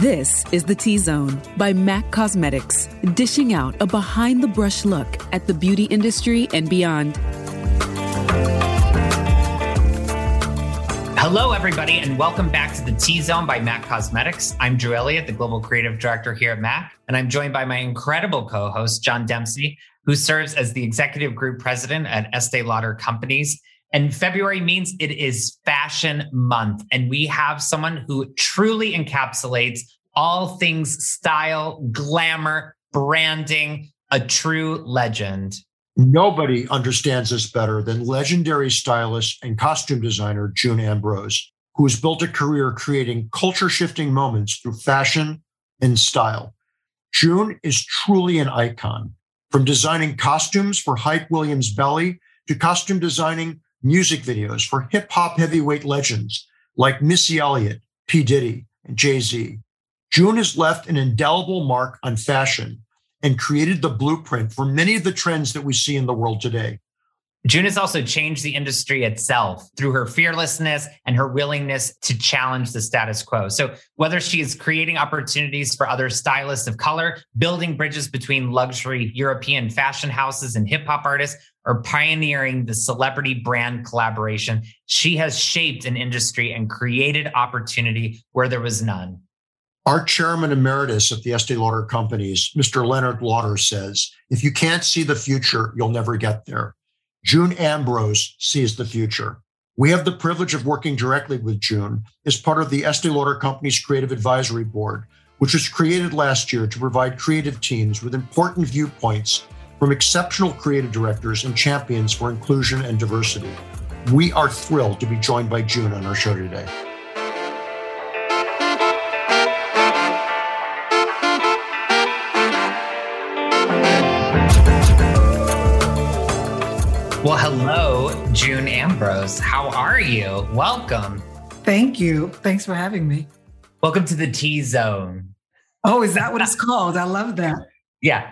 This is the T Zone by MAC Cosmetics, dishing out a behind the brush look at the beauty industry and beyond. Hello, everybody, and welcome back to the T Zone by MAC Cosmetics. I'm Drew Elliott, the Global Creative Director here at MAC, and I'm joined by my incredible co host, John Dempsey, who serves as the Executive Group President at Estee Lauder Companies. And February means it is Fashion Month, and we have someone who truly encapsulates all things style, glamour, branding, a true legend. Nobody understands this better than legendary stylist and costume designer June Ambrose, who has built a career creating culture shifting moments through fashion and style. June is truly an icon, from designing costumes for Hype Williams Belly to costume designing music videos for hip hop heavyweight legends like Missy Elliott, P. Diddy, and Jay Z. June has left an indelible mark on fashion and created the blueprint for many of the trends that we see in the world today. June has also changed the industry itself through her fearlessness and her willingness to challenge the status quo. So, whether she is creating opportunities for other stylists of color, building bridges between luxury European fashion houses and hip hop artists, or pioneering the celebrity brand collaboration, she has shaped an industry and created opportunity where there was none. Our chairman emeritus at the Estee Lauder companies, Mr. Leonard Lauder, says if you can't see the future, you'll never get there. June Ambrose sees the future. We have the privilege of working directly with June as part of the Estee Lauder Company's Creative Advisory Board, which was created last year to provide creative teams with important viewpoints from exceptional creative directors and champions for inclusion and diversity. We are thrilled to be joined by June on our show today. Well, hello, June Ambrose. How are you? Welcome. Thank you. Thanks for having me. Welcome to the T Zone. Oh, is that what it's called? I love that. Yeah.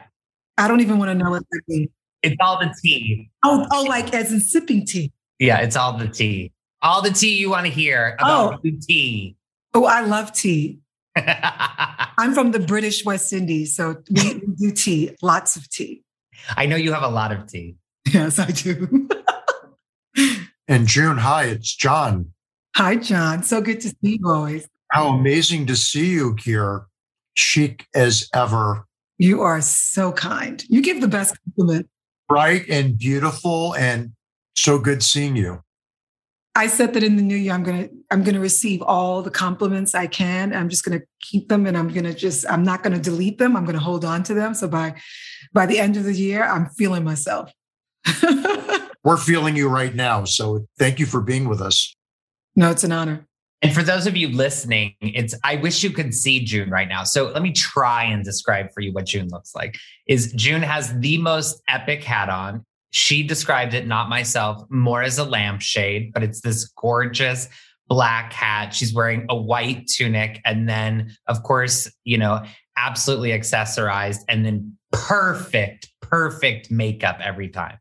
I don't even want to know what that means. It's all the tea. Oh, oh, like as in sipping tea. Yeah, it's all the tea. All the tea you want to hear about oh. tea. Oh, I love tea. I'm from the British West Indies, so we do tea, lots of tea. I know you have a lot of tea. Yes, I do. and June, hi, it's John. Hi, John. So good to see you always. How amazing to see you here, chic as ever. You are so kind. You give the best compliment. Bright and beautiful, and so good seeing you. I said that in the new year, I'm gonna I'm gonna receive all the compliments I can. I'm just gonna keep them, and I'm gonna just I'm not gonna delete them. I'm gonna hold on to them. So by by the end of the year, I'm feeling myself. We're feeling you right now. So thank you for being with us. No, it's an honor. And for those of you listening, it's I wish you could see June right now. So let me try and describe for you what June looks like. Is June has the most epic hat on. She described it, not myself, more as a lampshade, but it's this gorgeous black hat. She's wearing a white tunic and then of course, you know, absolutely accessorized and then perfect, perfect makeup every time.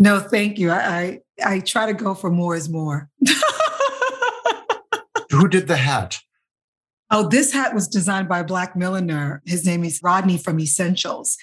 No, thank you. I, I, I try to go for more is more. Who did the hat? Oh, this hat was designed by a black milliner. His name is Rodney from Essentials.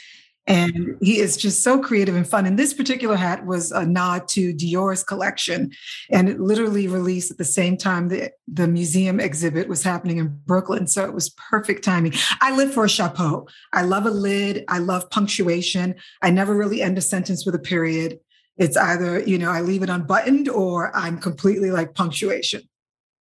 And he is just so creative and fun. And this particular hat was a nod to Dior's collection. And it literally released at the same time the, the museum exhibit was happening in Brooklyn. So it was perfect timing. I live for a chapeau. I love a lid. I love punctuation. I never really end a sentence with a period. It's either, you know, I leave it unbuttoned or I'm completely like punctuation.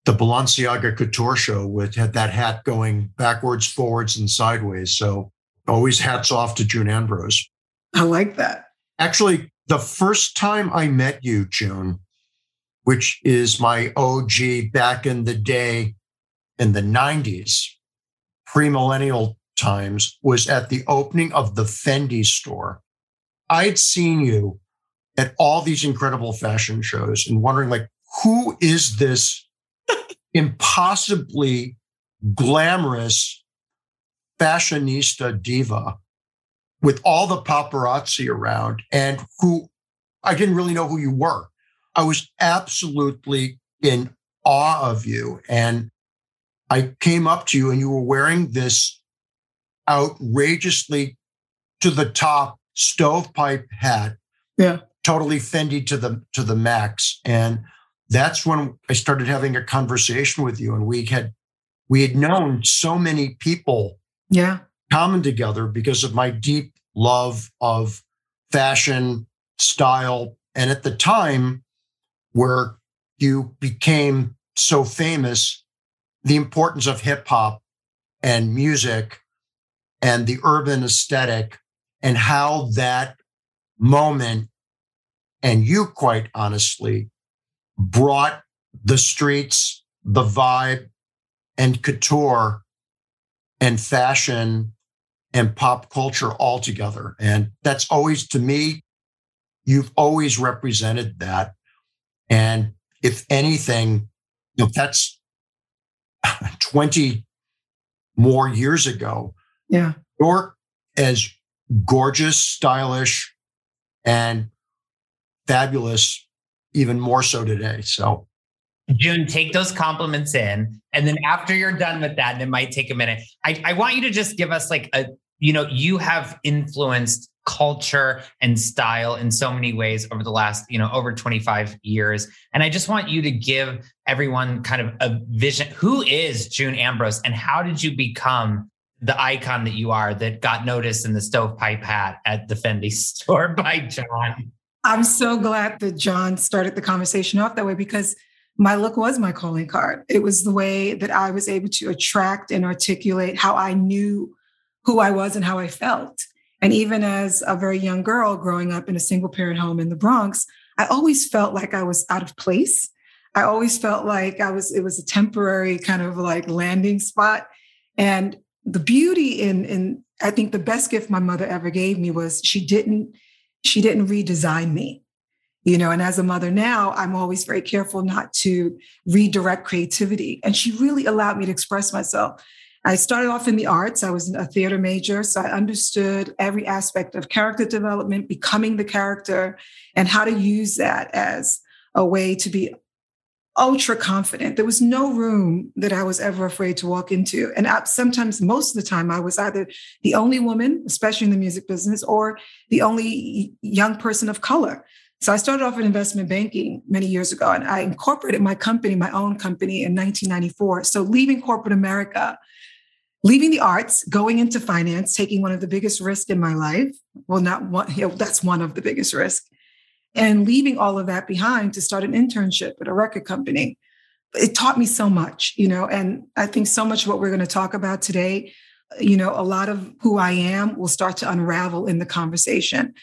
The Balenciaga Couture Show with had that hat going backwards, forwards, and sideways. So always hats off to June Ambrose. I like that. Actually, the first time I met you, June, which is my OG back in the day in the 90s, pre millennial times, was at the opening of the Fendi store. I'd seen you at all these incredible fashion shows and wondering like who is this impossibly glamorous fashionista diva with all the paparazzi around and who I didn't really know who you were. I was absolutely in awe of you. And I came up to you and you were wearing this outrageously to the top stovepipe hat. Yeah. Totally Fendi to the to the max. And that's when I started having a conversation with you. And we had we had known so many people yeah common together because of my deep love of fashion, style. And at the time where you became so famous, the importance of hip hop and music and the urban aesthetic and how that moment and you quite honestly brought the streets, the vibe, and couture and fashion and pop culture all together. And that's always, to me, you've always represented that. And if anything, you know, that's 20 more years ago. Yeah. You're as gorgeous, stylish, and fabulous, even more so today. So, June, take those compliments in. And then after you're done with that, and it might take a minute, I, I want you to just give us like a, you know, you have influenced culture and style in so many ways over the last, you know, over 25 years. And I just want you to give everyone kind of a vision. Who is June Ambrose and how did you become the icon that you are that got noticed in the stovepipe hat at the Fendi store by John? I'm so glad that John started the conversation off that way because my look was my calling card. It was the way that I was able to attract and articulate how I knew who I was and how I felt. And even as a very young girl growing up in a single parent home in the Bronx, I always felt like I was out of place. I always felt like I was, it was a temporary kind of like landing spot. And the beauty in, in, I think the best gift my mother ever gave me was she didn't, she didn't redesign me you know and as a mother now i'm always very careful not to redirect creativity. And she really allowed me to express myself. I started off in the arts. I was a theater major so i understood every aspect of character development becoming the character and how to use that as a way to be ultra confident. There was no room that I was ever afraid to walk into. And sometimes, most of the time, I was either the only woman, especially in the music business, or the only young person of color. So I started off in investment banking many years ago, and I incorporated my company, my own company, in 1994. So leaving corporate America, leaving the arts, going into finance, taking one of the biggest risks in my life. Well, not one, you know, that's one of the biggest risks. And leaving all of that behind to start an internship at a record company. It taught me so much, you know, and I think so much of what we're going to talk about today, you know, a lot of who I am will start to unravel in the conversation.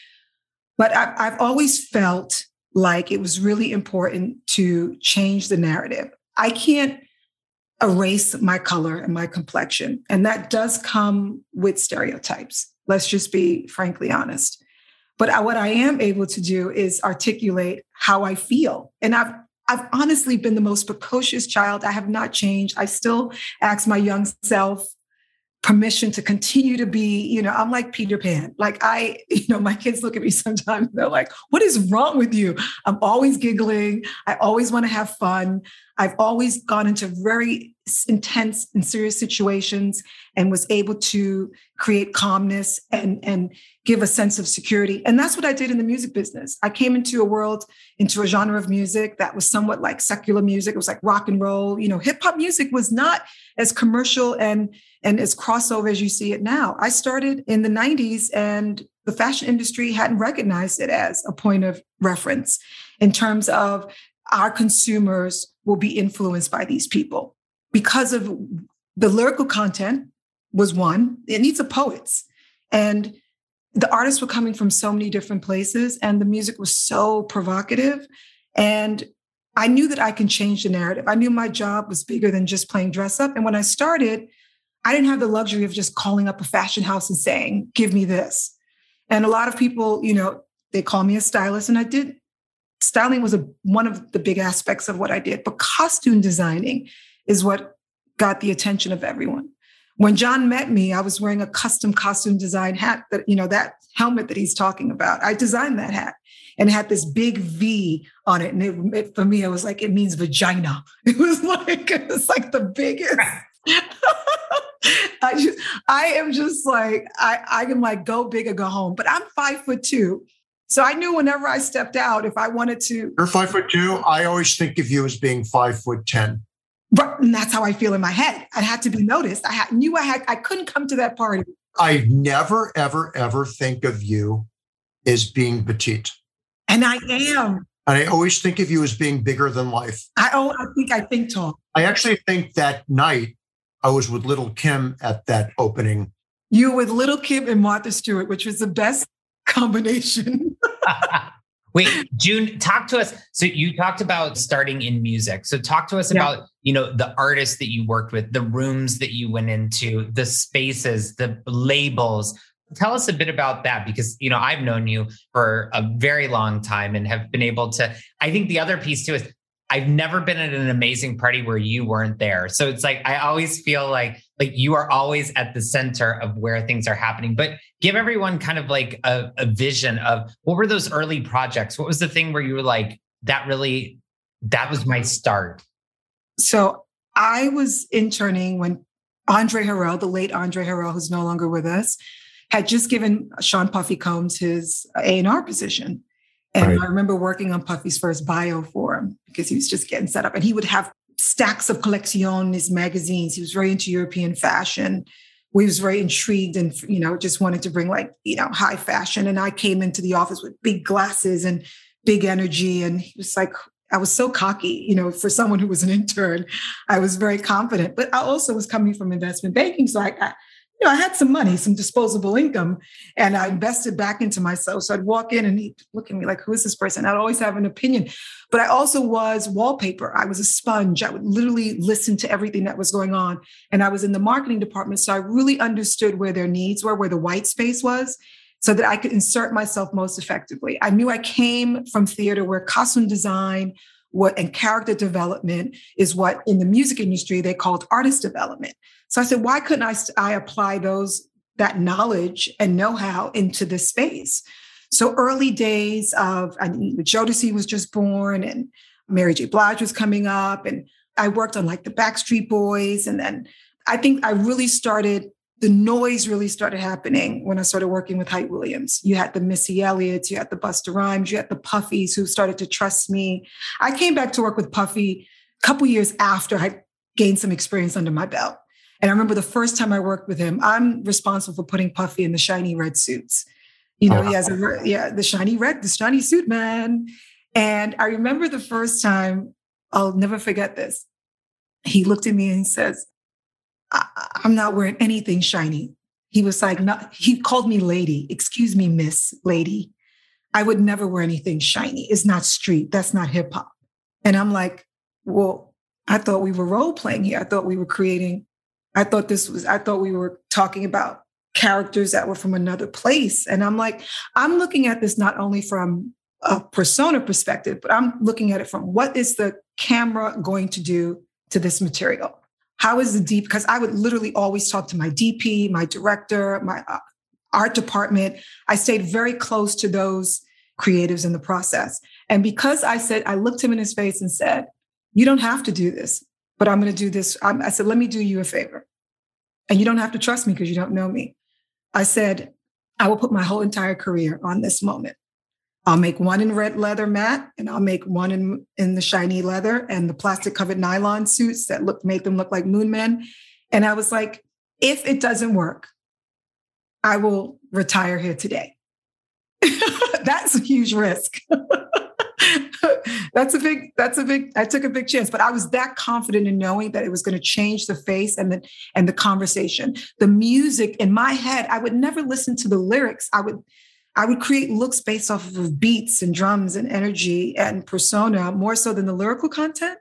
But I, I've always felt like it was really important to change the narrative. I can't erase my color and my complexion. And that does come with stereotypes. Let's just be frankly honest. But what I am able to do is articulate how I feel. And I've I've honestly been the most precocious child. I have not changed. I still ask my young self permission to continue to be, you know, I'm like Peter Pan. Like I, you know, my kids look at me sometimes, they're like, what is wrong with you? I'm always giggling. I always want to have fun. I've always gone into very intense and serious situations and was able to create calmness and, and give a sense of security. And that's what I did in the music business. I came into a world, into a genre of music that was somewhat like secular music. It was like rock and roll. You know, hip hop music was not as commercial and and as crossover as you see it now. I started in the 90s and the fashion industry hadn't recognized it as a point of reference in terms of our consumers will be influenced by these people. Because of the lyrical content was one it needs a poets and the artists were coming from so many different places and the music was so provocative. And i knew that i can change the narrative. I knew my job was bigger than just playing dress up. And when i started I didn't have the luxury of just calling up a fashion house and saying, give me this. And a lot of people, you know, they call me a stylist, and I did. Styling was a, one of the big aspects of what I did, but costume designing is what got the attention of everyone. When John met me, I was wearing a custom costume design hat that, you know, that helmet that he's talking about. I designed that hat and it had this big V on it. And it, it, for me, it was like, it means vagina. It was like, it's like the biggest I just, I am just like, I, I am like, go big or go home. But I'm five foot two. So I knew whenever I stepped out, if I wanted to. You're five foot two. I always think of you as being five foot 10. But and that's how I feel in my head. I had to be noticed. I had, knew I had, I couldn't come to that party. I never, ever, ever think of you as being petite. And I am. And I always think of you as being bigger than life. I oh, I think I think tall. I actually think that night I was with Little Kim at that opening. You with Little Kim and Martha Stewart, which was the best combination. Wait, June, talk to us. So you talked about starting in music. So talk to us yeah. about, you know, the artists that you worked with, the rooms that you went into, the spaces, the labels. Tell us a bit about that because, you know, I've known you for a very long time and have been able to. I think the other piece too is I've never been at an amazing party where you weren't there. So it's like I always feel like like you are always at the center of where things are happening. But give everyone kind of like a, a vision of what were those early projects? What was the thing where you were like, that really that was my start? So I was interning when Andre Harrell, the late Andre Harrell, who's no longer with us, had just given Sean Puffy Combs his A&R position. And right. I remember working on Puffy's first bio for him because he was just getting set up. And he would have stacks of Collezioni magazines. He was very into European fashion. We was very intrigued and you know just wanted to bring like you know high fashion. And I came into the office with big glasses and big energy. And he was like, I was so cocky, you know, for someone who was an intern. I was very confident, but I also was coming from investment banking, so I, I you know, I had some money, some disposable income, and I invested back into myself. So I'd walk in and he'd look at me like, who is this person? I'd always have an opinion. But I also was wallpaper. I was a sponge. I would literally listen to everything that was going on. And I was in the marketing department. So I really understood where their needs were, where the white space was, so that I could insert myself most effectively. I knew I came from theater where costume design, what and character development is what in the music industry they called artist development. So I said, why couldn't I, I apply those that knowledge and know-how into this space? So early days of I mean, Jodeci was just born and Mary J. Blige was coming up. And I worked on like the Backstreet Boys. And then I think I really started, the noise really started happening when I started working with Hype Williams. You had the Missy Elliott's, you had the Busta Rhymes, you had the Puffies who started to trust me. I came back to work with Puffy a couple years after I gained some experience under my belt. And I remember the first time I worked with him, I'm responsible for putting Puffy in the shiny red suits. You know, oh, he has a oh, yeah, the shiny red, the shiny suit man. And I remember the first time, I'll never forget this. He looked at me and he says, I- am not wearing anything shiny. He was like, not, he called me lady. Excuse me, miss lady. I would never wear anything shiny. It's not street. That's not hip hop. And I'm like, well, I thought we were role playing here. I thought we were creating I thought this was, I thought we were talking about characters that were from another place. And I'm like, I'm looking at this not only from a persona perspective, but I'm looking at it from what is the camera going to do to this material? How is the deep? Because I would literally always talk to my DP, my director, my uh, art department. I stayed very close to those creatives in the process. And because I said, I looked him in his face and said, You don't have to do this but I'm going to do this. I said, let me do you a favor. And you don't have to trust me because you don't know me. I said, I will put my whole entire career on this moment. I'll make one in red leather matte and I'll make one in, in the shiny leather and the plastic covered nylon suits that look made them look like moon men. And I was like, if it doesn't work, I will retire here today. That's a huge risk. that's a big that's a big i took a big chance but i was that confident in knowing that it was going to change the face and the and the conversation the music in my head i would never listen to the lyrics i would i would create looks based off of beats and drums and energy and persona more so than the lyrical content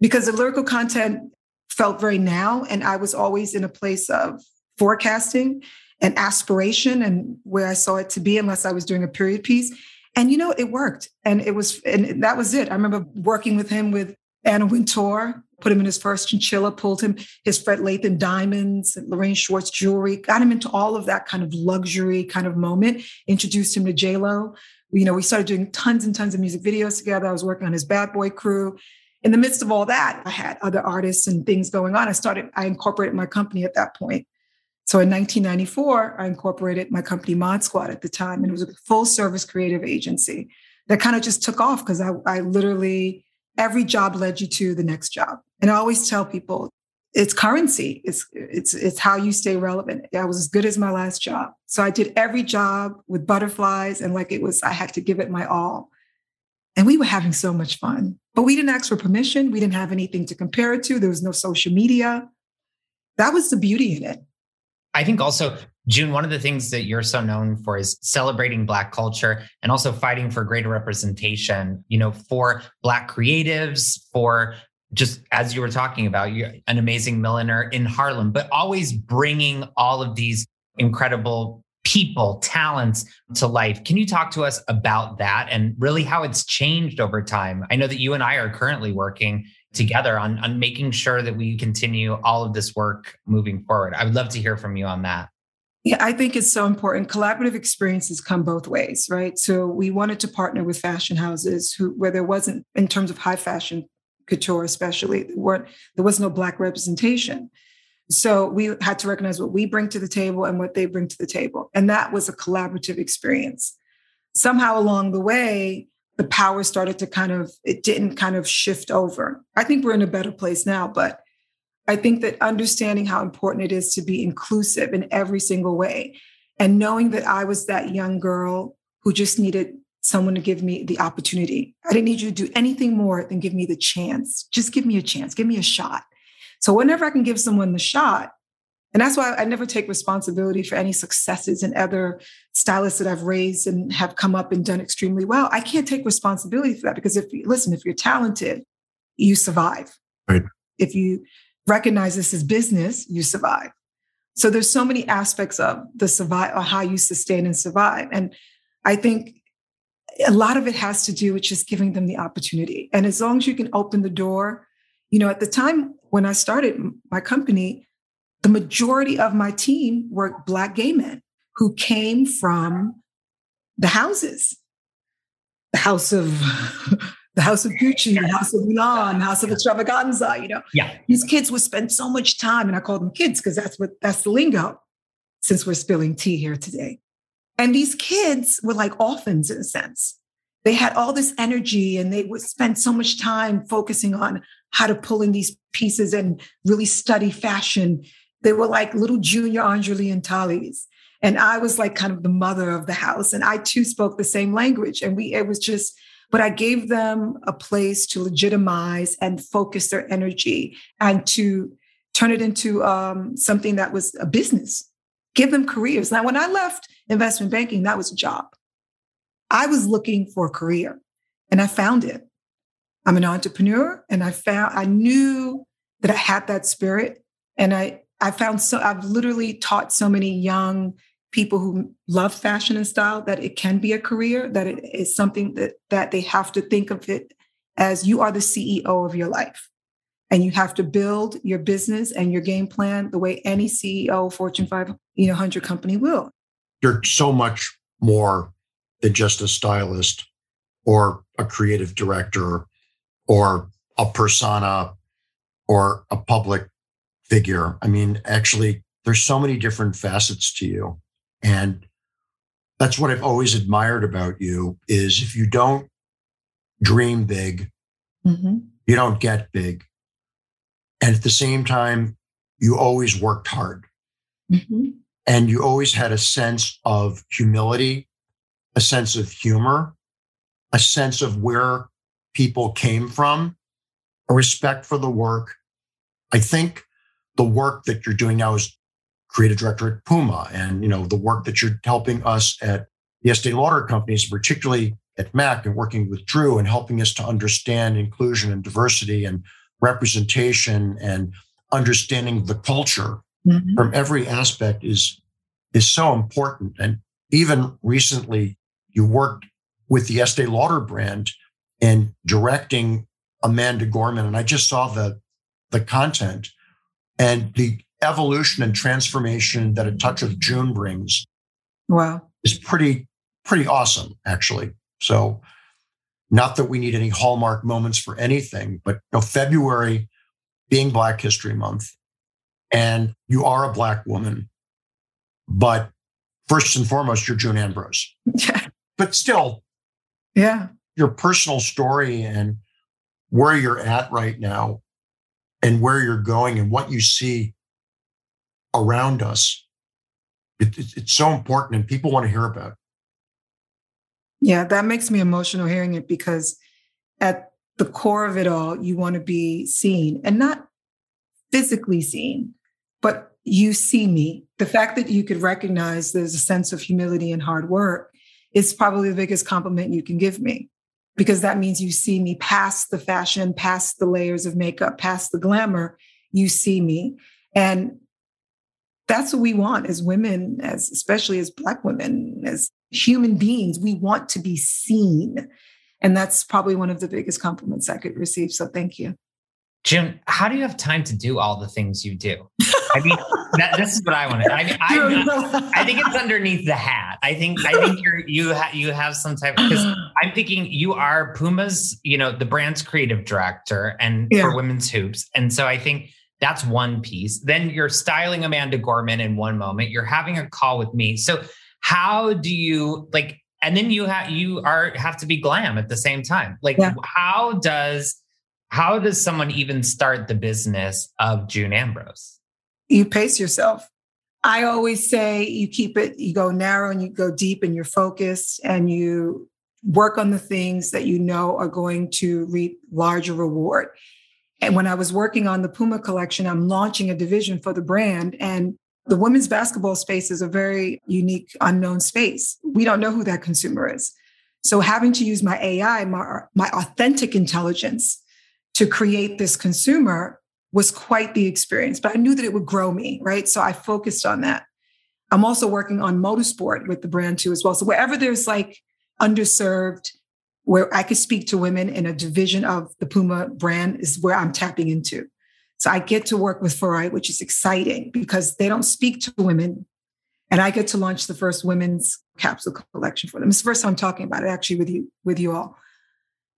because the lyrical content felt very now and i was always in a place of forecasting and aspiration and where i saw it to be unless i was doing a period piece and you know, it worked. And it was, and that was it. I remember working with him with Anna Wintour, put him in his first chinchilla, pulled him his Fred Leighton diamonds, Lorraine Schwartz jewelry, got him into all of that kind of luxury kind of moment, introduced him to J-Lo. You know, we started doing tons and tons of music videos together. I was working on his bad boy crew. in the midst of all that, I had other artists and things going on. I started, I incorporated my company at that point. So in 1994, I incorporated my company Mod Squad at the time, and it was a full service creative agency that kind of just took off because I, I literally, every job led you to the next job. And I always tell people it's currency. It's it's it's how you stay relevant. I was as good as my last job. So I did every job with butterflies and like it was I had to give it my all. And we were having so much fun. But we didn't ask for permission. We didn't have anything to compare it to. There was no social media. That was the beauty in it. I think also, June, one of the things that you're so known for is celebrating Black culture and also fighting for greater representation, you know, for Black creatives, for just as you were talking about, you're an amazing milliner in Harlem, but always bringing all of these incredible people, talents to life. Can you talk to us about that and really how it's changed over time? I know that you and I are currently working together on, on making sure that we continue all of this work moving forward. I would love to hear from you on that. Yeah, I think it's so important. Collaborative experiences come both ways, right? So we wanted to partner with fashion houses who where there wasn't in terms of high fashion couture especially there weren't there was no black representation so we had to recognize what we bring to the table and what they bring to the table and that was a collaborative experience somehow along the way the power started to kind of it didn't kind of shift over i think we're in a better place now but i think that understanding how important it is to be inclusive in every single way and knowing that i was that young girl who just needed someone to give me the opportunity. I didn't need you to do anything more than give me the chance. Just give me a chance, give me a shot. So, whenever I can give someone the shot, and that's why I never take responsibility for any successes and other stylists that I've raised and have come up and done extremely well. I can't take responsibility for that because if you listen, if you're talented, you survive. Right. If you recognize this as business, you survive. So there's so many aspects of the survive or how you sustain and survive. And I think a lot of it has to do with just giving them the opportunity. And as long as you can open the door, you know, at the time when I started my company, the majority of my team were Black gay men who came from the houses, the house of the house of Gucci, the house of Milan, the house of Xtravaganza. You know, yeah, these kids would spend so much time, and I call them kids because that's what that's the lingo. Since we're spilling tea here today, and these kids were like orphans in a sense. They had all this energy and they would spend so much time focusing on how to pull in these pieces and really study fashion. They were like little junior André Leon Talleys. And I was like kind of the mother of the house. And I too spoke the same language. And we, it was just, but I gave them a place to legitimize and focus their energy and to turn it into um, something that was a business give them careers. Now, when I left investment banking, that was a job. I was looking for a career and I found it. I'm an entrepreneur and I found, I knew that I had that spirit. And I, I found so, I've literally taught so many young people who love fashion and style that it can be a career, that it is something that, that they have to think of it as you are the CEO of your life and you have to build your business and your game plan the way any CEO Fortune 500 company will. You're so much more than just a stylist or a creative director or a persona or a public figure. I mean, actually, there's so many different facets to you. And that's what I've always admired about you is if you don't dream big, mm-hmm. you don't get big. And at the same time, you always worked hard. Mm-hmm. And you always had a sense of humility, a sense of humor, a sense of where people came from, a respect for the work. I think the work that you're doing now is creative director at Puma and you know the work that you're helping us at the Estee Lauder companies, particularly at Mac and working with Drew and helping us to understand inclusion and diversity and representation and understanding the culture mm-hmm. from every aspect is is so important. And even recently, you worked with the Estee Lauder brand and directing Amanda Gorman, and I just saw the the content and the evolution and transformation that a touch of June brings. Wow, is pretty pretty awesome, actually. So Not that we need any hallmark moments for anything, but you know, February being Black History Month, and you are a Black woman, but first and foremost, you're June Ambrose. Yeah. But still, Yeah. your personal story and where you're at right now and where you're going and what you see around us. It, it- it's so important and people want to hear about it. Yeah, that makes me emotional hearing it because at the core of it all, you want to be seen and not physically seen, but you see me. The fact that you could recognize there's a sense of humility and hard work is probably the biggest compliment you can give me because that means you see me past the fashion, past the layers of makeup, past the glamour. You see me. And that's what we want as women, as especially as Black women, as human beings. We want to be seen. And that's probably one of the biggest compliments I could receive. So thank you. June, how do you have time to do all the things you do? I mean, that, this is what I want to. I mean, I, I think it's underneath the hat. I think I think you're you ha, you have some type because I'm thinking you are Puma's, you know, the brand's creative director and Yeah. for women's hoops, and so I think that's one piece. Then you're styling Amanda Gorman in one moment. You're having a call with me. So how do you like? And then you have you are have to be glam at the same time. Like, Yeah. how does how does someone even start the business of June Ambrose? you pace yourself. I always say you keep it, you go narrow and you go deep and you're focused and you work on the things that you know are going to reap larger reward. And when I was working on the Puma collection, I'm launching a division for the brand. And the women's basketball space is a very unique, unknown space. We don't know who that consumer is. So having to use my AI, my, my authentic intelligence to create this consumer was quite the experience, but I knew that it would grow me, right? So I focused on that. I'm also working on motorsport with the brand too, as well. So wherever there's like underserved, where I could speak to women in a division of the Puma brand is where I'm tapping into. So I get to work with Ferrari, which is exciting because they don't speak to women. And I get to launch the first women's capsule collection for them. It's the first time I'm talking about it actually with you, with you all.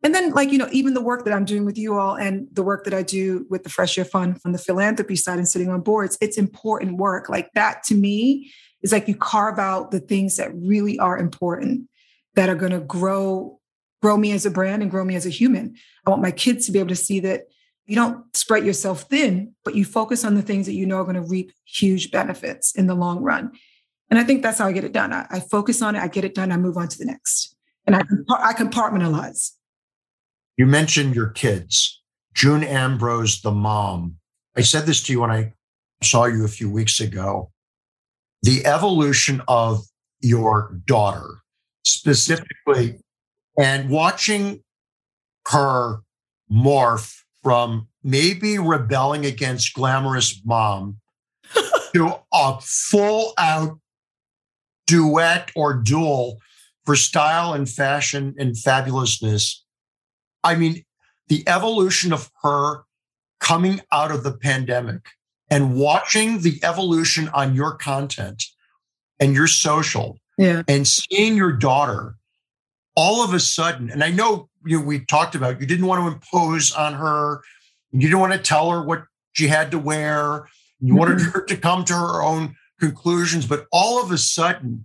And then, like, you know, even the work that I'm doing with you all and the work that I do with the Fresh Air Fund from the philanthropy side and sitting on boards, it's important work. Like that to me is like you carve out the things that really are important that are going to grow grow me as a brand and grow me as a human. I want my kids to be able to see that you don't spread yourself thin, but you focus on the things that you know are going to reap huge benefits in the long run. And I think that's how I get it done. I, I focus on it, I get it done, I move on to the next. And I, I compartmentalize. You mentioned your kids, June Ambrose, the mom. I said this to you when I saw you a few weeks ago. The evolution of your daughter, specifically, and watching her morph from maybe rebelling against glamorous mom to a full out duet or duel for style and fashion and fabulousness. I mean, the evolution of her coming out of the pandemic and watching the evolution on your content and your social Yeah. and seeing your daughter all of a sudden, and I know you we talked about you didn't want to impose on her, you didn't want to tell her what she had to wear, you wanted mm-hmm. her to come to her own conclusions, but all of a sudden,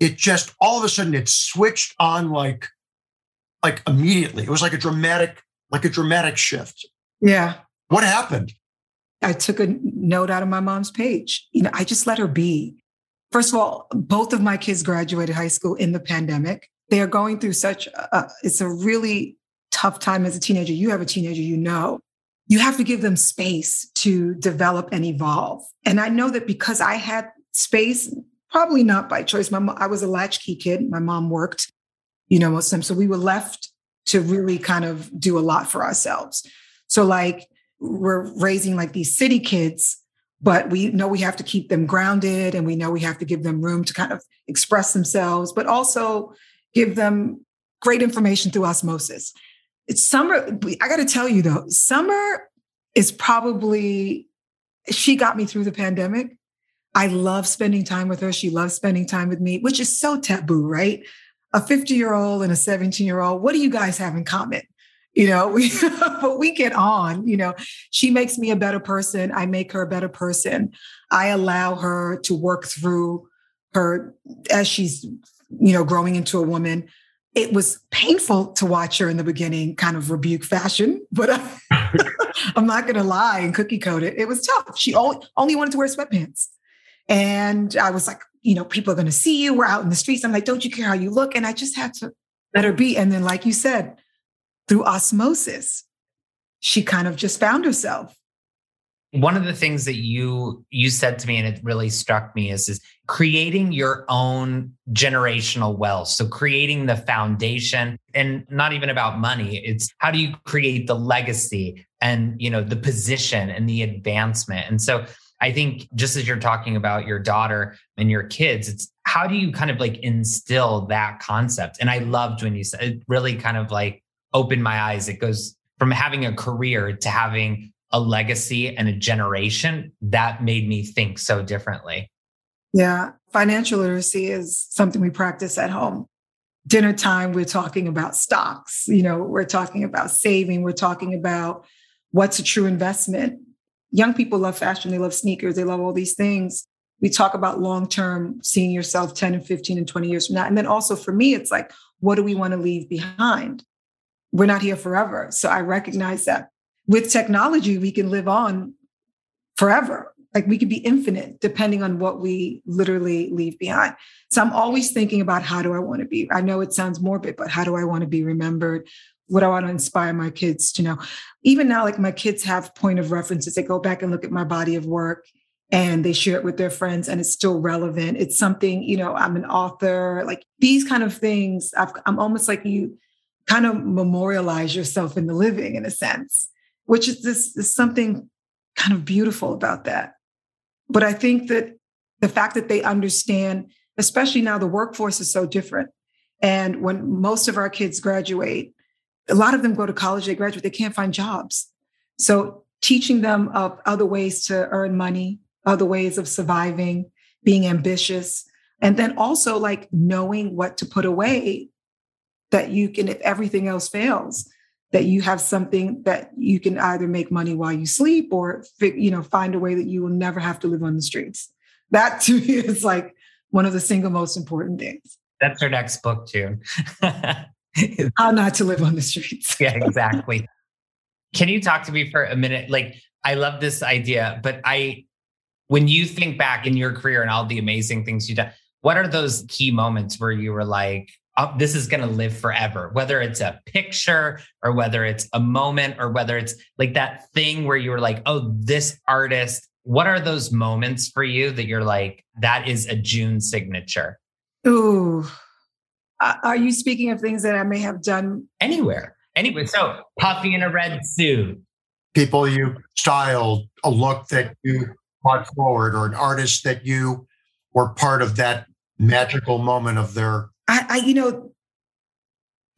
it just all of a sudden it switched on like like immediately. It was like a dramatic, like a dramatic shift. Yeah. What happened? I took a note out of my mom's page. You know, I just let her be. First of all, both of my kids graduated high school in the pandemic. They are going through such a, it's a really tough time as a teenager. You have a teenager, you know. You have to give them space to develop and evolve. And I know that because I had space, probably not by choice. My mo- I was a latchkey kid. My mom worked, you know, most of the time. So we were left to really kind of do a lot for ourselves. So like we're raising like these city kids, but we know we have to keep them grounded and we know we have to give them room to kind of express themselves, but also give them great information through osmosis. It's summer. I got to tell you though, summer is probably, she got me through the pandemic. I love spending time with her. She loves spending time with me, which is so taboo, right? a 50 year old and a 17 year old, what do you guys have in common? You know, we, but we get on, you know, she makes me a better person. I make her a better person. I allow her to work through her as she's, you know, growing into a woman. It was painful to watch her in the beginning kind of rebuke fashion, but I, am not going to lie and cookie code it. It was tough. She only, only wanted to wear sweatpants. And I was like, you know, people are going to see you. We're out in the streets. I'm like, don't you care how you look? And I just had to let her be. And then, like you said, through osmosis, she kind of just found herself. One of the things that you you said to me and it really struck me is is creating your own generational wealth. So creating the foundation and not even about money. It's how do you create the legacy and you know the position and the advancement. And so I think just as you're talking about your daughter and your kids, it's how do you kind of like instill that concept? And I loved when you said it really kind of like opened my eyes. It goes from having a career to having a legacy and a generation. That made me think so differently. Yeah. Financial literacy is something we practice at home. Dinner time, we're talking about stocks. You know, we're talking about saving. We're talking about what's a true investment young people love fashion, they love sneakers, they love all these things. We talk about long term, seeing yourself 10 and 15 and 20 years from now. And then also for me, it's like, what do we want to leave behind? We're not here forever. So I recognize that with technology, we can live on forever. Like we could be infinite depending on what we literally leave behind. So I'm always thinking about how do I want to be? I know it sounds morbid, but how do I want to be remembered? what do I want to inspire my kids to know. Even now, like my kids have point of references. They go back and look at my body of work and they share it with their friends and it's still relevant. It's something, you know, I'm an author, like these kind of things. i am almost like you kind of memorialize yourself in the living in a sense, which is this is something kind of beautiful about that. But I think that the fact that they understand, especially now the workforce is so different. And when most of our kids graduate, a lot of them go to college, they graduate, they can't find jobs. So teaching them of other ways to earn money, other ways of surviving, being ambitious, and then also like knowing what to put away that you can, if everything else fails, that you have something that you can either make money while you sleep or you know find a way that you will never have to live on the streets. That to me is like one of the single most important things. That's our next book too. How not to live on the streets. yeah, exactly. Can you talk to me for a minute? Like, I love this idea, but I, when you think back in your career and all the amazing things you've done, what are those key moments where you were like, oh, this is going to live forever, whether it's a picture or whether it's a moment or whether it's like that thing where you were like, oh, this artist, what are those moments for you that you're like, that is a June signature? Ooh, uh, are you speaking of things that I may have done anywhere? Anyway, so puffy in a red suit. People you styled, a look that you brought forward, or an artist that you were part of that magical moment of their. I, I you know,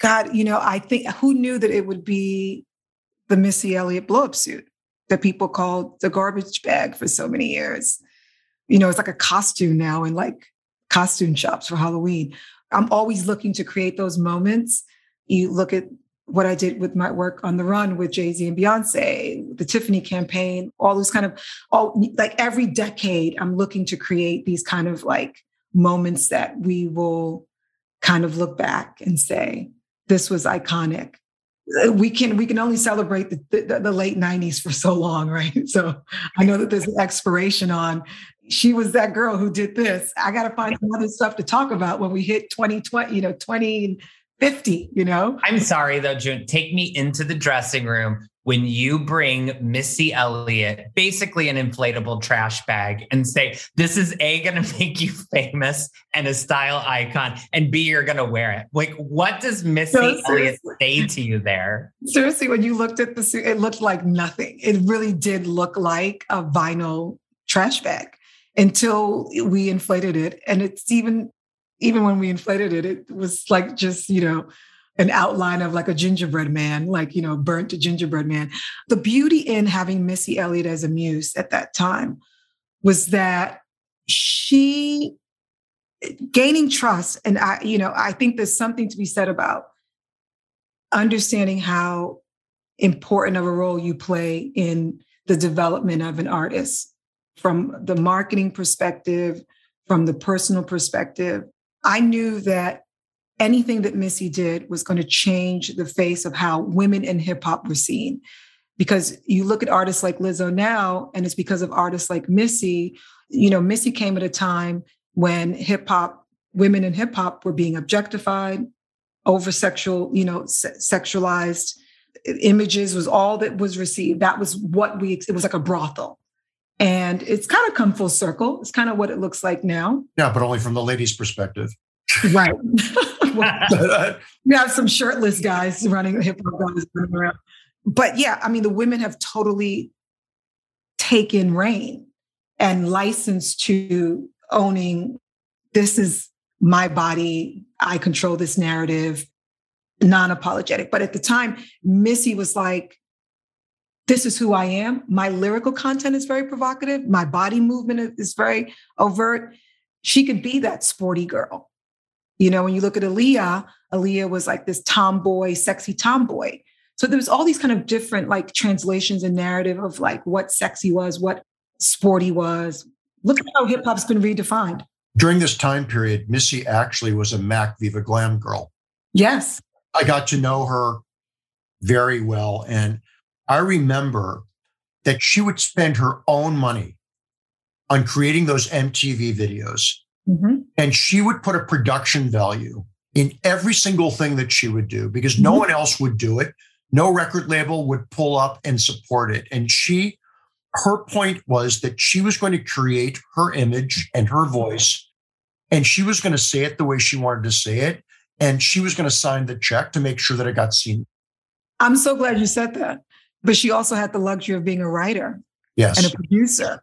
God, you know, I think who knew that it would be the Missy Elliott blow up suit that people called the garbage bag for so many years. You know, it's like a costume now in like costume shops for Halloween. I'm always looking to create those moments. You look at what I did with my work on the run with Jay Z and Beyonce, the Tiffany campaign, all those kind of, all like every decade, I'm looking to create these kind of like moments that we will kind of look back and say, this was iconic. Uh, we can we can only celebrate the, the, the late 90s for so long, right? So I know that there's an expiration on she was that girl who did this. I got to find some other stuff to talk about when we hit 2020, you know, 2050, you know? I'm sorry though, June. Take me into the dressing room when you bring Missy Elliott, basically an inflatable trash bag, and say, This is A, going to make you famous and a style icon, and B, you're going to wear it. Like, what does Missy no, Elliott say to you there? Seriously, when you looked at the suit, it looked like nothing. It really did look like a vinyl trash bag until we inflated it. And it's even, even when we inflated it, it was like just, you know, an outline of like a gingerbread man, like, you know, burnt gingerbread man. The beauty in having Missy Elliott as a muse at that time was that she eh, gaining trust. And I, you know, I think there's something to be said about understanding how important of a role you play in the development of an artist from the marketing perspective, from the personal perspective. I knew that anything that Missy did was going to change the face of how women in hip hop were seen. Because you look at artists like Lizzo now, and it's because of artists like Missy. You know, Missy came at a time when hip hop, women in hip hop were being objectified, over sexual, you know, se- sexualized images was all that was received. That was what we, it was like a brothel. And it's kind of come full circle. It's kind of what it looks like now. Yeah, but only from the ladies' perspective. Right. well, uh, we have some shirtless guys running hip hop guys running around. But yeah, I mean, the women have totally taken reign and licensed to owning this is my body. I control this narrative, non apologetic. But at the time, Missy was like, this is who I am. My lyrical content is very provocative. My body movement is very overt. She could be that sporty girl. You know, when you look at Aaliyah, Aaliyah was like this tomboy, sexy tomboy. So there was all these kind of different like translations and narrative of like what sexy was, what sporty was. Look at how hip hop's been redefined. During this time period, Missy actually was a Mac Viva Glam girl. Yes. I got to know her very well. And I remember that she would spend her own money on creating those MTV videos. Mm-hmm. And she would put a production value in every single thing that she would do because mm-hmm. no one else would do it. No record label would pull up and support it. And she, her point was that she was going to create her image and her voice, and she was going to say it the way she wanted to say it. And she was going to sign the check to make sure that it got seen. I'm so glad you said that. But she also had the luxury of being a writer yes. and a producer.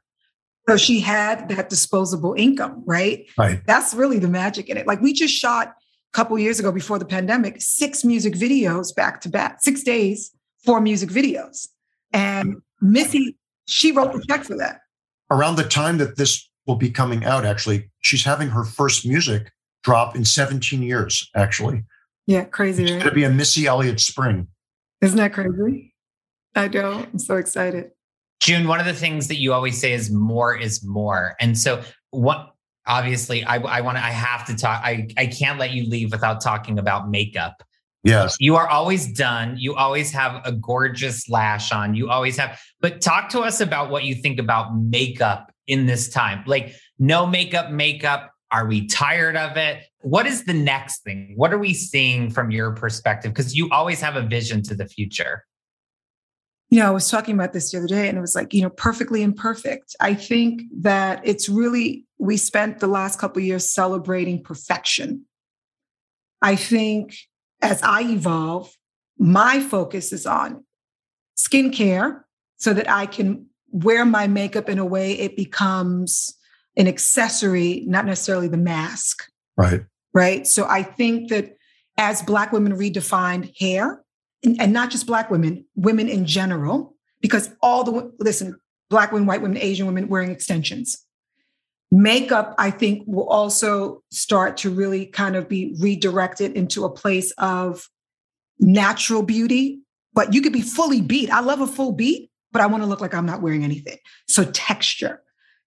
So she had that disposable income, right? Right. That's really the magic in it. Like we just shot a couple years ago before the pandemic, six music videos back to back, six days, four music videos. And Missy, she wrote the check for that. Around the time that this will be coming out, actually, she's having her first music drop in 17 years, actually. Yeah, crazy. It's right? going to be a Missy Elliott spring. Isn't that crazy? I know. I'm so excited. June, one of the things that you always say is more is more. And so what obviously I, I want to I have to talk. I, I can't let you leave without talking about makeup. Yes. You are always done. You always have a gorgeous lash on. You always have, but talk to us about what you think about makeup in this time. Like no makeup, makeup. Are we tired of it? What is the next thing? What are we seeing from your perspective? Because you always have a vision to the future you know, I was talking about this the other day and it was like, you know, perfectly imperfect. I think that it's really, we spent the last couple years celebrating perfection. I think as I evolve, my focus is on skincare so that I can wear my makeup in a way it becomes an accessory, not necessarily the mask. Right. Right. So I think that as Black women redefined hair, and not just Black women, women in general, because all the, listen, Black women, white women, Asian women wearing extensions. Makeup, I think, will also start to really kind of be redirected into a place of natural beauty, but you could be fully beat. I love a full beat, but I want to look like I'm not wearing anything. So, texture,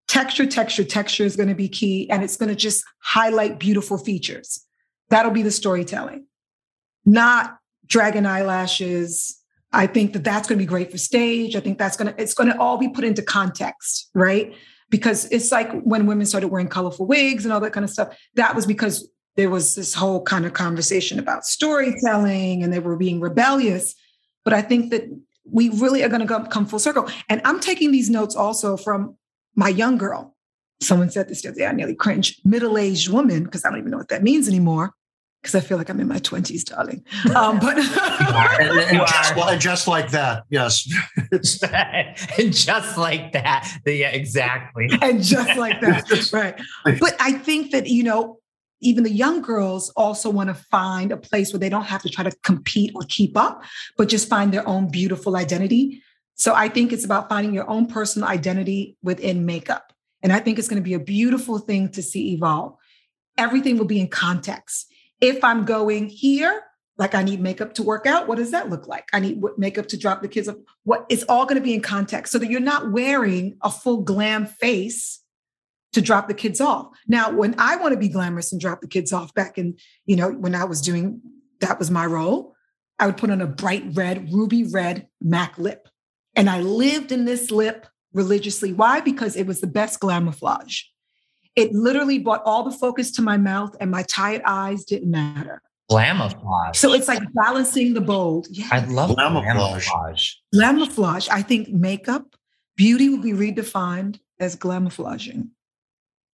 texture, texture, texture is going to be key, and it's going to just highlight beautiful features. That'll be the storytelling, not dragon eyelashes. I think that that's going to be great for stage. I think that's going to, it's going to all be put into context, right? Because it's like when women started wearing colorful wigs and all that kind of stuff, that was because there was this whole kind of conversation about storytelling and they were being rebellious. But I think that we really are going to come full circle. And I'm taking these notes also from my young girl. Someone said this the other day, I nearly cringed, middle aged woman, because I don't even know what that means anymore because I feel like I'm in my 20s, darling. Um, but and, and, just, and, just, like that, yes. and just like that, yeah, exactly. and just like that, right. But I think that, you know, even the young girls also want to find a place where they don't have to try to compete or keep up, but just find their own beautiful identity. So I think it's about finding your own personal identity within makeup. And I think it's going to be a beautiful thing to see evolve everything will be in context. If I'm going here, like I need makeup to work out, what does that look like? I need makeup to drop the kids up. What it's all going to be in context so that you're not wearing a full glam face to drop the kids off. Now, when I want to be glamorous and drop the kids off back in, you know, when I was doing that was my role, I would put on a bright red, ruby red MAC lip. And I lived in this lip religiously. Why? Because it was the best glamouflage. It literally brought all the focus to my mouth and my tired eyes didn't matter. Glamouflage. So it's like balancing the bold. Yeah. I love glamouflage. Glamouflage. I think makeup, beauty will be redefined as glamouflaging.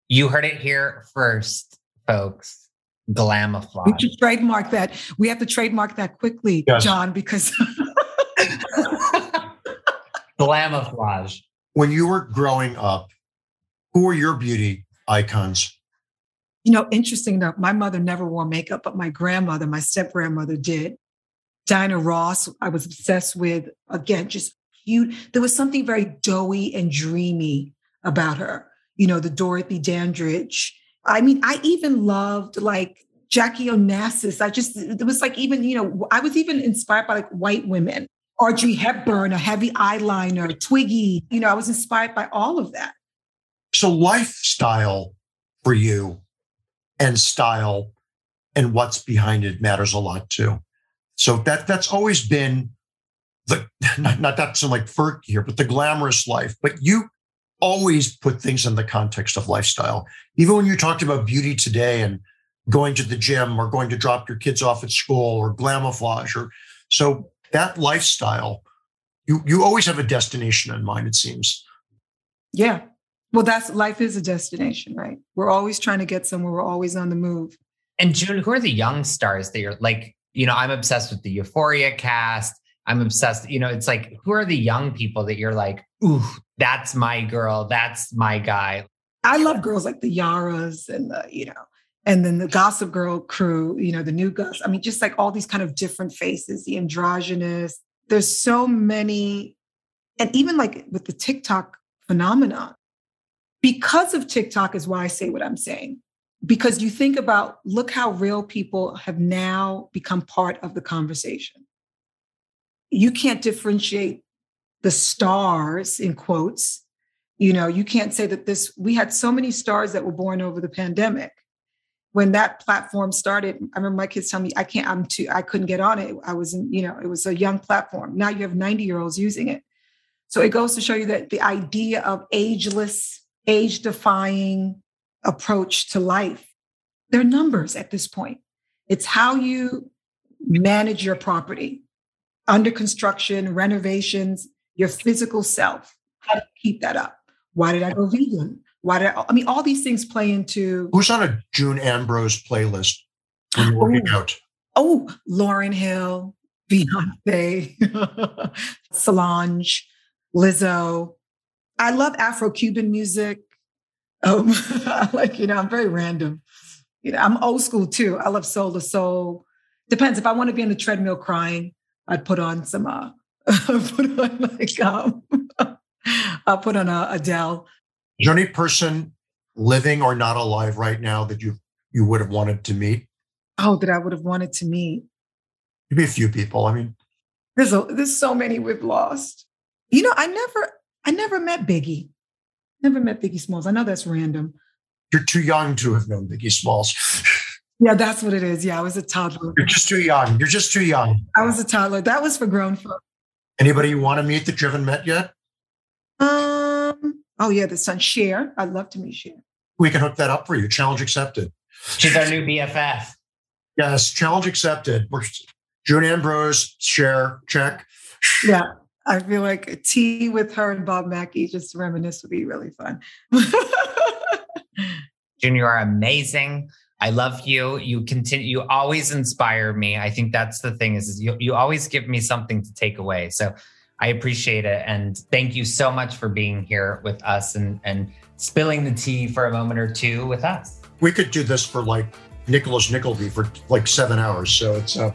You heard it here first, folks. Glamouflage. We should trademark that. We have to trademark that quickly, yes. John, because glamouflage. When you were growing up, who were your beauty icons? You know, interesting enough, my mother never wore makeup, but my grandmother, my step grandmother, did. Diana Ross, I was obsessed with. Again, just cute. There was something very doughy and dreamy about her. You know, the Dorothy Dandridge. I mean, I even loved like Jackie Onassis. I just, it was like even, you know, I was even inspired by like white women. Audrey Hepburn, a heavy eyeliner, Twiggy. You know, I was inspired by all of that. So, lifestyle for you and style and what's behind it matters a lot too. So that that's always been the not, not that like Fergie, but the glamorous life. But you always put things in the context of lifestyle. Even when you talked about beauty today and going to the gym or going to drop your kids off at school or glamouflage or so that lifestyle, you you always have a destination in mind, it seems. Yeah. Well, that's life is a destination, right? We're always trying to get somewhere. We're always on the move. And June, who are the young stars that you're like, you know, I'm obsessed with the Euphoria cast. I'm obsessed, you know, it's like, who are the young people that you're like, ooh, that's my girl, that's my guy? I love girls like the Yaras and the, you know, and then the Gossip Girl crew, you know, the new Gus. I mean, just like all these kind of different faces, the androgynous. There's so many, and even like with the TikTok phenomenon, because of TikTok is why I say what I'm saying. Because you think about, look how real people have now become part of the conversation. You can't differentiate the stars in quotes. You know, you can't say that this, we had so many stars that were born over the pandemic. When that platform started, I remember my kids telling me, I can't, I'm too, I couldn't get on it. I was in, you know, it was a young platform. Now you have 90 year olds using it. So it goes to show you that the idea of ageless age defying approach to life. They're numbers at this point. It's how you manage your property under construction, renovations, your physical self. How to keep that up? Why did I go vegan? Why did I, I mean, all these things play into. Who's on a June Ambrose playlist when you're working oh, out? Oh, Lauryn Hill, Beyonce, Solange, Lizzo, I love Afro Cuban music. Um, like, you know, I'm very random. You know, I'm old school too. I love soul to soul. Depends. If I want to be on the treadmill crying, I'd put on some, uh, put on like, um, I'll put on a Adele. Is there any person living or not alive right now that you you would have wanted to meet? Oh, that I would have wanted to meet. Maybe a few people. I mean, there's a, there's so many we've lost. You know, I never I never met Biggie. Never met Biggie Smalls. I know that's random. You're too young to have known Biggie Smalls. yeah, that's what it is. Yeah, I was a toddler. You're just too young. You're just too young. I was a toddler. That was for grown folks. Anybody you want to meet that you haven't met yet? Um. Oh yeah, the son Cher. I'd love to meet Cher. We can hook that up for you. Challenge accepted. She's our new BFF. Yes, challenge accepted. We're June Ambrose, Cher, check. Yeah. I feel like a tea with her and Bob Mackie just to reminisce would be really fun. June, you are amazing. I love you. You continue. You always inspire me. I think that's the thing is, is you, you always give me something to take away. So I appreciate it. And thank you so much for being here with us and, and spilling the tea for a moment or two with us. We could do this for like Nicholas Nickleby for like seven hours. So it's uh,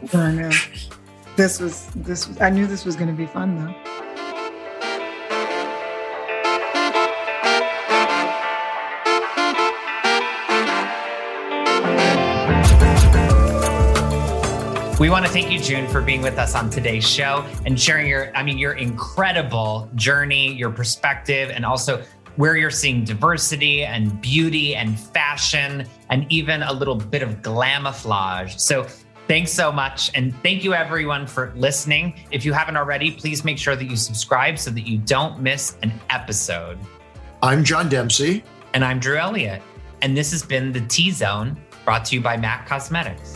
this was this i knew this was going to be fun though We want to thank you, June, for being with us on today's show and sharing your, I mean, your incredible journey, your perspective, and also where you're seeing diversity and beauty and fashion and even a little bit of glamouflage. So thanks so much. And thank you everyone for listening. If you haven't already, please make sure that you subscribe so that you don't miss an episode. I'm John Dempsey. And I'm Drew Elliott. And this has been the T Zone brought to you by MAC Cosmetics.